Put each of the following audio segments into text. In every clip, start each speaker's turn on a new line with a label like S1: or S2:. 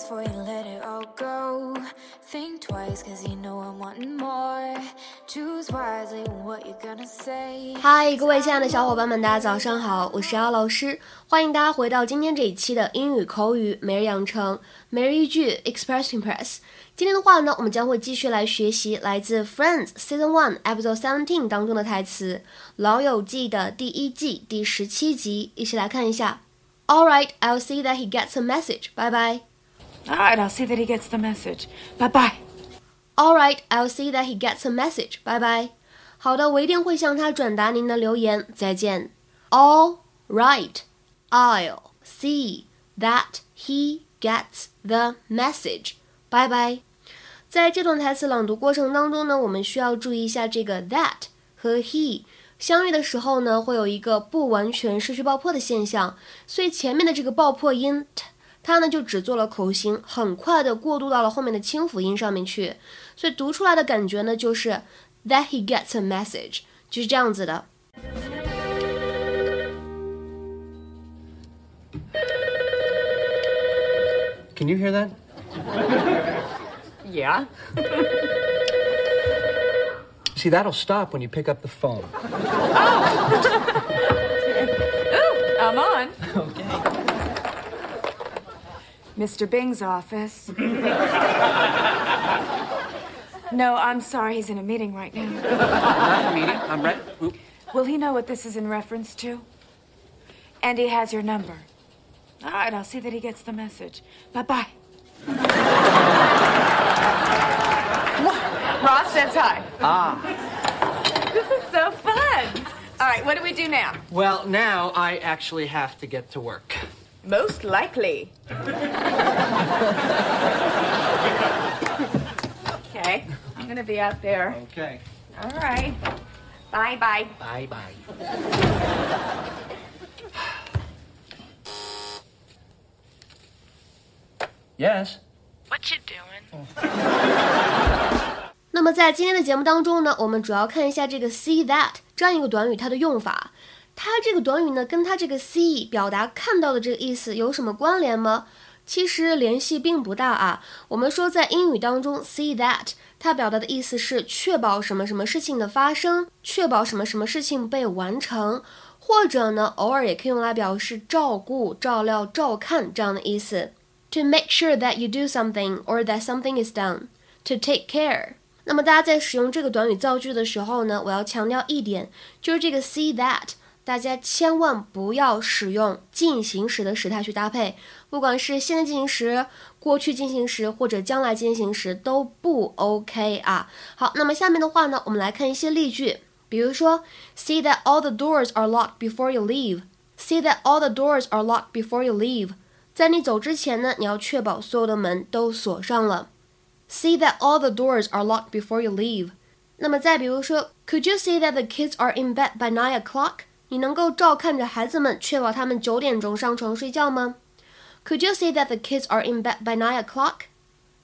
S1: before you let it all go. Think twice, cause you know I'm wanting more. Choose wisely what you're gonna say.
S2: hi，各位亲爱的小伙伴们，大家早上好，我是姚老师，欢迎大家回到今天这一期的英语口语每日养成每日一句 Express Impress。今天的话呢，我们将会继续来学习来自 Friends Season One Episode Seventeen 当中的台词，《老友记》的第一季第十七集，一起来看一下。All right, I'll see that he gets a message. Bye bye.
S3: All right, I'll see that he gets the message. Bye bye.
S2: All right, I'll see that he gets a message. Bye bye. 好的，我一定会向他转达您的留言。再见。All right, I'll see that he gets the message. Bye bye. 在这段台词朗读过程当中呢，我们需要注意一下这个 that 和 he。相遇的时候呢，会有一个不完全失去爆破的现象，所以前面的这个爆破音 t， 它呢就只做了口型，很快的过渡到了后面的清辅音上面去，所以读出来的感觉呢就是 that he gets a message，就是这样子的。
S4: Can you hear that?
S3: Yeah.
S4: See, that'll stop when you pick up the phone.
S3: Ooh, I'm on. Mr. Bing's office. no, I'm sorry. He's in a meeting right now.
S4: Not a meeting. I'm right. Oop.
S3: Will he know what this is in reference to? And he has your number. All right, I'll see that he gets the message. Bye bye. Ross says hi.
S4: Ah.
S3: This is so fun. All right, what do we do now?
S4: Well, now I actually have to get to work.
S3: Most likely. okay, I'm gonna be out there.
S4: Okay.
S3: All right. Bye bye.
S4: Bye bye. yes.
S5: What you doing?
S2: 那么在今天的节目当中呢，我们主要看一下这个 see that 这样一个短语它的用法。 它这个短语呢，跟它这个 see 表达看到的这个意思有什么关联吗？其实联系并不大啊。我们说在英语当中，see that 它表达的意思是确保什么什么事情的发生，确保什么什么事情被完成，或者呢，偶尔也可以用来表示照顾、照料、照看这样的意思。To make sure that you do something or that something is done. To take care. 那么大家在使用这个短语造句的时候呢，我要强调一点，就是这个 see that，大家千万不要使用进行时的时态去搭配，不管是现在进行时、过去进行时或者将来进行时都不 OK 啊。好，那么下面的话呢，我们来看一些例句，比如说，see that all the doors are locked before you leave. See that all the doors are locked before you leave. 在你走之前呢，你要确保所有的门都锁上了。See that all the doors are locked before you leave。那么再比如说，Could you see that the kids are in bed by nine o'clock？你能够照看着孩子们，确保他们九点钟上床睡觉吗？Could you see that the kids are in bed by nine o'clock？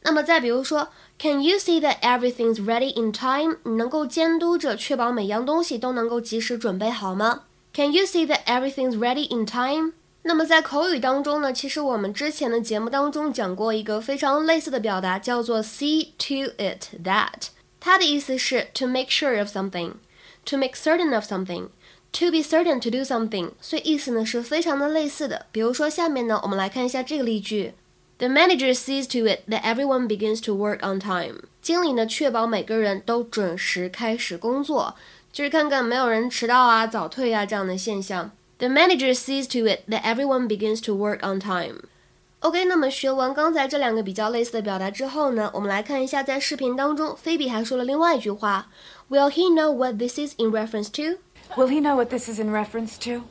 S2: 那么再比如说，Can you see that everything's ready in time？你能够监督着确保每样东西都能够及时准备好吗？Can you see that everything's ready in time？那么在口语当中呢，其实我们之前的节目当中讲过一个非常类似的表达，叫做 see to it that。它的意思是 to make sure of something，to make certain of something something，to be certain to do something。所以意思呢是非常的类似的。比如说下面呢，我们来看一下这个例句：The manager sees to it that everyone begins to work on time。经理呢确保每个人都准时开始工作，就是看看没有人迟到啊、早退啊这样的现象。The manager sees to it that everyone begins to work on time. OK，那么学完刚才这两个比较类似的表达之后呢，我们来看一下在视频当中，菲比还说了另外一句话：Will he know what this is in reference to?
S3: Will he know what this is in reference to?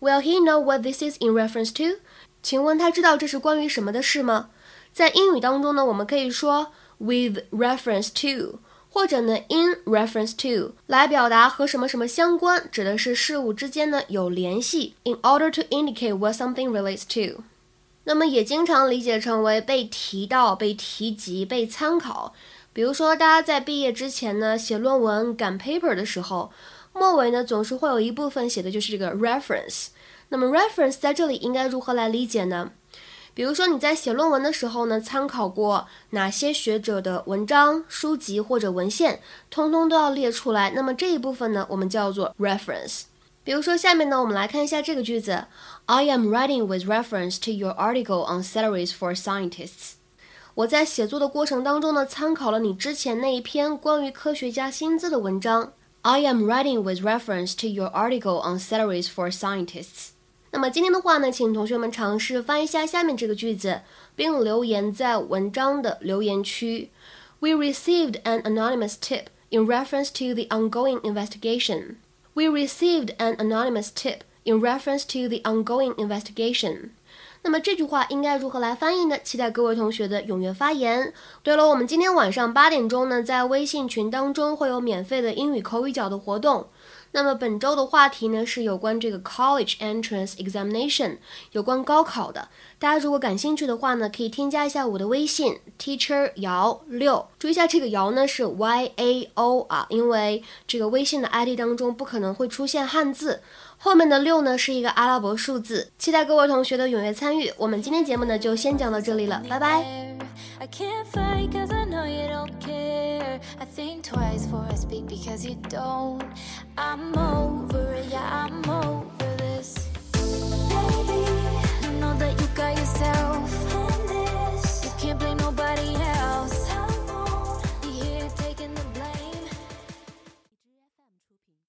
S2: Will he know what this is in reference to? 请问他知道这是关于什么的事吗？在英语当中呢，我们可以说 with reference to。或者呢，in reference to 来表达和什么什么相关，指的是事物之间呢有联系。In order to indicate what something relates to，那么也经常理解成为被提到、被提及、被参考。比如说，大家在毕业之前呢写论文、赶 paper 的时候， 末尾呢总是会有一部分写的就是这个 reference。那么 reference 在这里应该如何来理解呢？比如说你在写论文的时候呢，参考过哪些学者的文章、书籍或者文献，通通都要列出来。那么这一部分呢，我们叫做 reference。比如说下面呢，我们来看一下这个句子：I am writing with reference to your article on salaries for scientists。我在写作的过程当中呢，参考了你之前那一篇关于科学家薪资的文章。I am writing with reference to your article on salaries for scientists。那么今天的话呢，请同学们尝试翻译一下下面这个句子，并留言在文章的留言区。We received an anonymous tip in reference to the ongoing investigation. We received an anonymous tip in reference to the ongoing investigation. 那么这句话应该如何来翻译呢？期待各位同学的踊跃发言。对了，我们今天晚上八点钟呢，在微信群当中会有免费的英语口语角的活动。那么本周的话题呢是有关这个 college entrance examination，有关高考的。大家如果感兴趣的话呢，可以添加一下我的微信 teacher 姚六。注意一下这个姚呢是 Y A O 啊，因为这个微信的 ID 当中不可能会出现汉字，后面的六呢是一个阿拉伯数字。期待各位同学的踊跃参与。我们今天节目呢就先讲到这里了，拜拜。